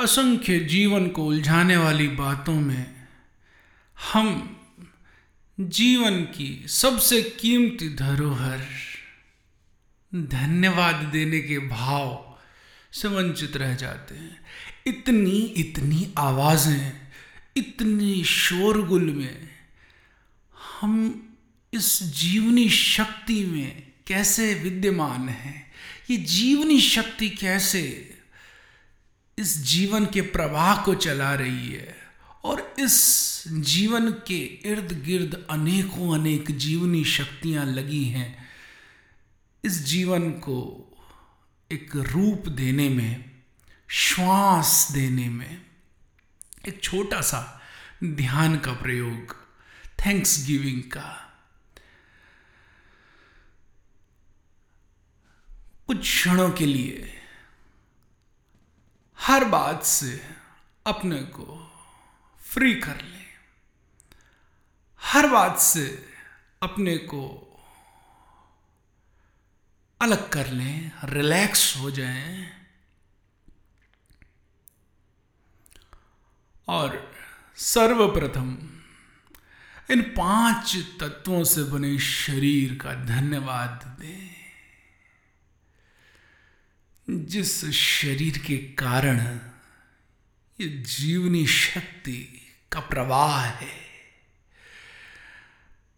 असंख्य जीवन को उलझाने वाली बातों में हम जीवन की सबसे कीमती धरोहर, धन्यवाद देने के भाव से वंचित रह जाते हैं। इतनी इतनी आवाज़ें, इतनी शोरगुल में हम इस जीवनी शक्ति में कैसे विद्यमान हैं? ये जीवनी शक्ति कैसे इस जीवन के प्रवाह को चला रही है और इस जीवन के इर्द गिर्द अनेकों अनेक जीवनी शक्तियाँ लगी हैं। इस जीवन को एक रूप देने में, श्वास देने में, एक छोटा सा ध्यान का प्रयोग थैंक्स गिविंग का, कुछ क्षणों के लिए हर बात से अपने को फ्री कर लें। हर बात से अपने को अलग कर लें रिलैक्स हो जाएँ। और सर्वप्रथम इन पाँच तत्वों से बने शरीर का धन्यवाद दें। जिस शरीर के कारण ये जीवनी शक्ति का प्रवाह है,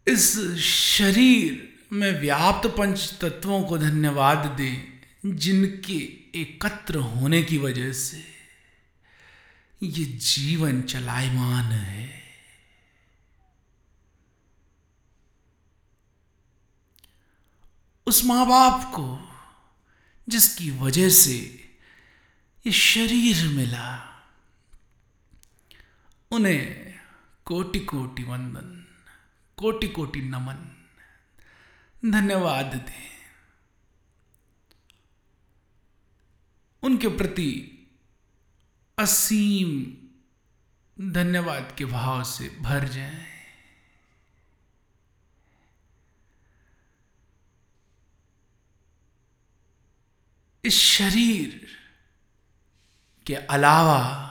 इस शरीर में व्याप्त पंच तत्वों को धन्यवाद दें, जिनके एकत्र होने की वजह से ये जीवन चलायमान है। उस माँ बाप को जिसकी वजह से ये शरीर मिला। उन्हें कोटि कोटि वंदन कोटि कोटि नमन, धन्यवाद दें। उनके प्रति असीम धन्यवाद के भाव से भर जाएँ। इस शरीर के अलावा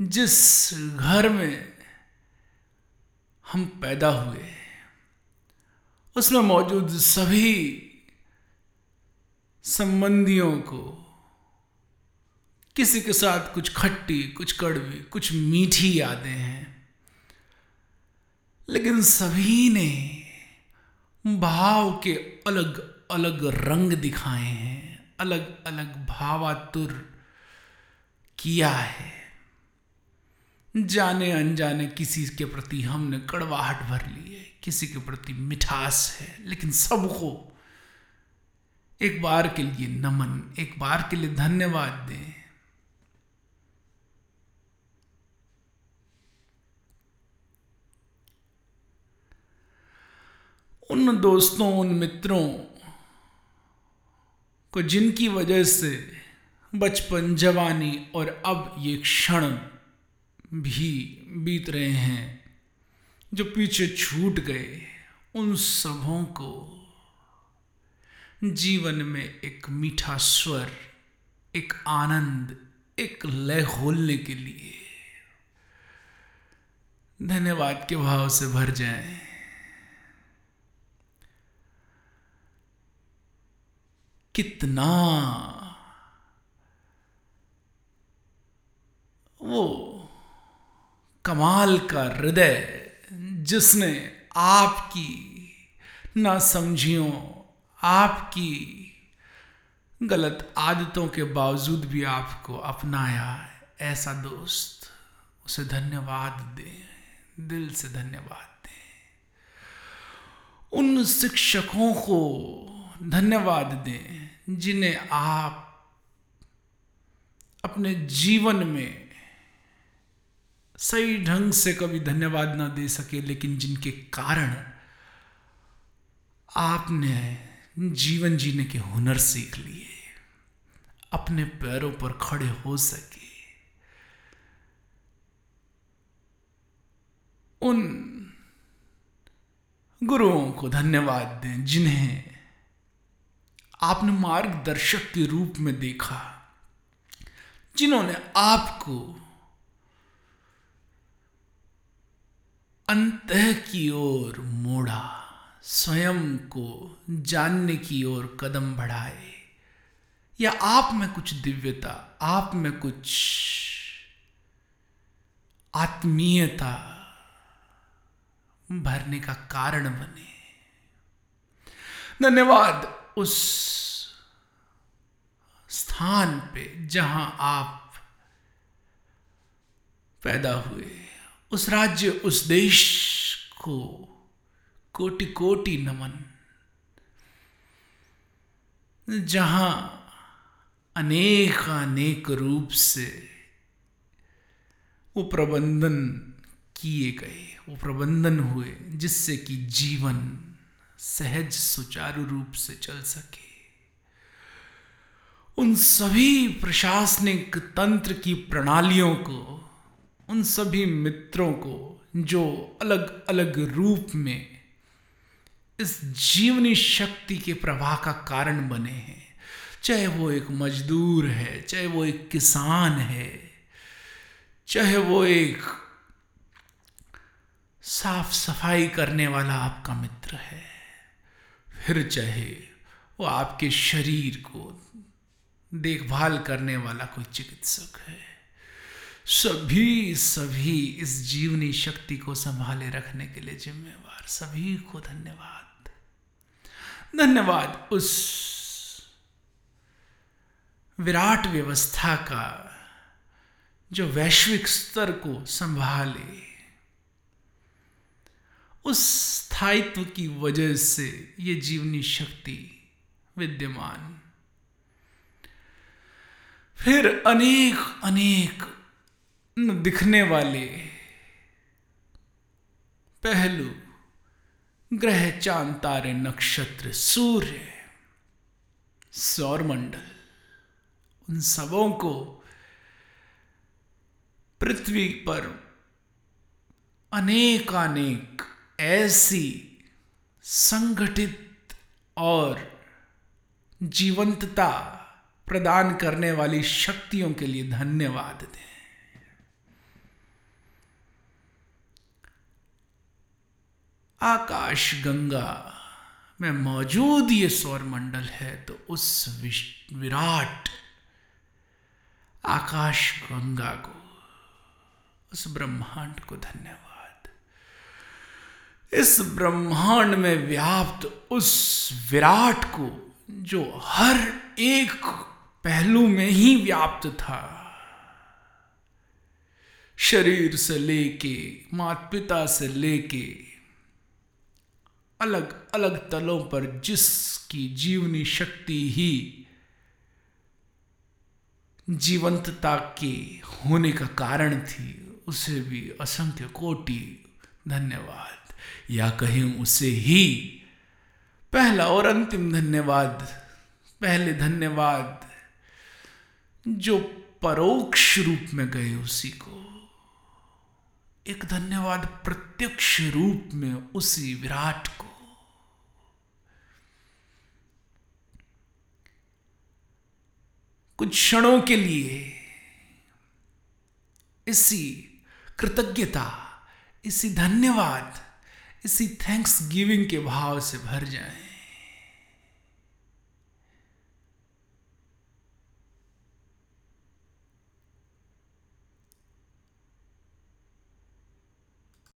जिस घर में हम पैदा हुए उसमें मौजूद सभी संबंधियों को किसी के साथ कुछ खट्टी, कुछ कड़वी, कुछ मीठी यादें हैं, लेकिन सभी ने भाव के अलग अलग रंग दिखाए हैं, अलग अलग भावातुर किया है। जाने अनजाने किसी के प्रति हमने कड़वाहट भर ली है, किसी के प्रति मिठास है, लेकिन सबको एक बार के लिए नमन, एक बार के लिए धन्यवाद दें। उन दोस्तों, उन मित्रों को जिनकी वजह से बचपन, जवानी और अब ये क्षण भी बीत रहे हैं, जो पीछे छूट गए उन सबों को। जीवन में एक मीठा स्वर, एक आनंद, एक लय खोलने के लिए धन्यवाद के भाव से भर जाएँ। कितना? वो कमाल का हृदय जिसने आपकी ना समझियों आपकी गलत आदतों के बावजूद भी आपको अपनाया ऐसा दोस्त उसे धन्यवाद दें, दिल से धन्यवाद दें। उन शिक्षकों को धन्यवाद दें जिन्हें आप अपने जीवन में सही ढंग से कभी धन्यवाद ना दे सके, लेकिन जिनके कारण आपने जीवन जीने के हुनर सीख लिए, अपने पैरों पर खड़े हो सके। उन गुरुओं को धन्यवाद दें जिन्हें आपने मार्गदर्शक के रूप में देखा, जिन्होंने आपको अंत की ओर मोड़ा, स्वयं को जानने की ओर कदम बढ़ाए। या आप में कुछ दिव्यता, आप में कुछ आत्मीयता भरने का कारण बने। धन्यवाद। उस स्थान पे जहाँ आप पैदा हुए, उस राज्य, उस देश को कोटि कोटि नमन, जहाँ अनेक अनेक रूप से वो प्रबंधन किए गए, वो प्रबंधन हुए, जिससे कि जीवन सहज सुचारू रूप से चल सके। उन सभी प्रशासनिक तंत्र की प्रणालियों को, उन सभी मित्रों को जो अलग अलग रूप में इस जीवनी शक्ति के प्रवाह का कारण बने हैं, चाहे वो एक मजदूर है, चाहे वो एक किसान है, चाहे वो एक साफ़ सफ़ाई करने वाला आपका मित्र है। फिर चाहे वो आपके शरीर को देखभाल करने वाला कोई चिकित्सक है। सभी सभी इस जीवनी शक्ति को संभाले रखने के लिए जिम्मेवार। सभी को धन्यवाद। धन्यवाद उस विराट व्यवस्था का जो वैश्विक स्तर को संभाले। उस स्थायित्व की वजह से ये जीवनी शक्ति विद्यमान। फिर अनेक अनेक दिखने वाले पहलू, ग्रह, चाँद, तारे, नक्षत्र, सूर्य सौरमंडल उन सबों को पृथ्वी पर अनेकानेक ऐसी संगठित और जीवंतता प्रदान करने वाली शक्तियों के लिए धन्यवाद दें। आकाश गंगा में मौजूद ये सौर मंडल है तो उस विराट आकाश गंगा को, उस ब्रह्मांड को धन्यवाद। इस ब्रह्मांड में व्याप्त उस विराट को, जो हर एक पहलू में ही व्याप्त था। शरीर से लेके माता पिता से लेके अलग अलग तलों पर जिसकी जीवनी शक्ति ही जीवंतता के होने का कारण थी, उसे भी असंख्य कोटि धन्यवाद। या कहें उसे ही। पहला और अंतिम धन्यवाद, पहले धन्यवाद, जो परोक्ष रूप में गए उसी को। एक धन्यवाद प्रत्यक्ष रूप में उसी विराट को। कुछ क्षणों के लिए इसी कृतज्ञता, इसी धन्यवाद इसी थैंक्स गिविंग के भाव से भर जाएँ।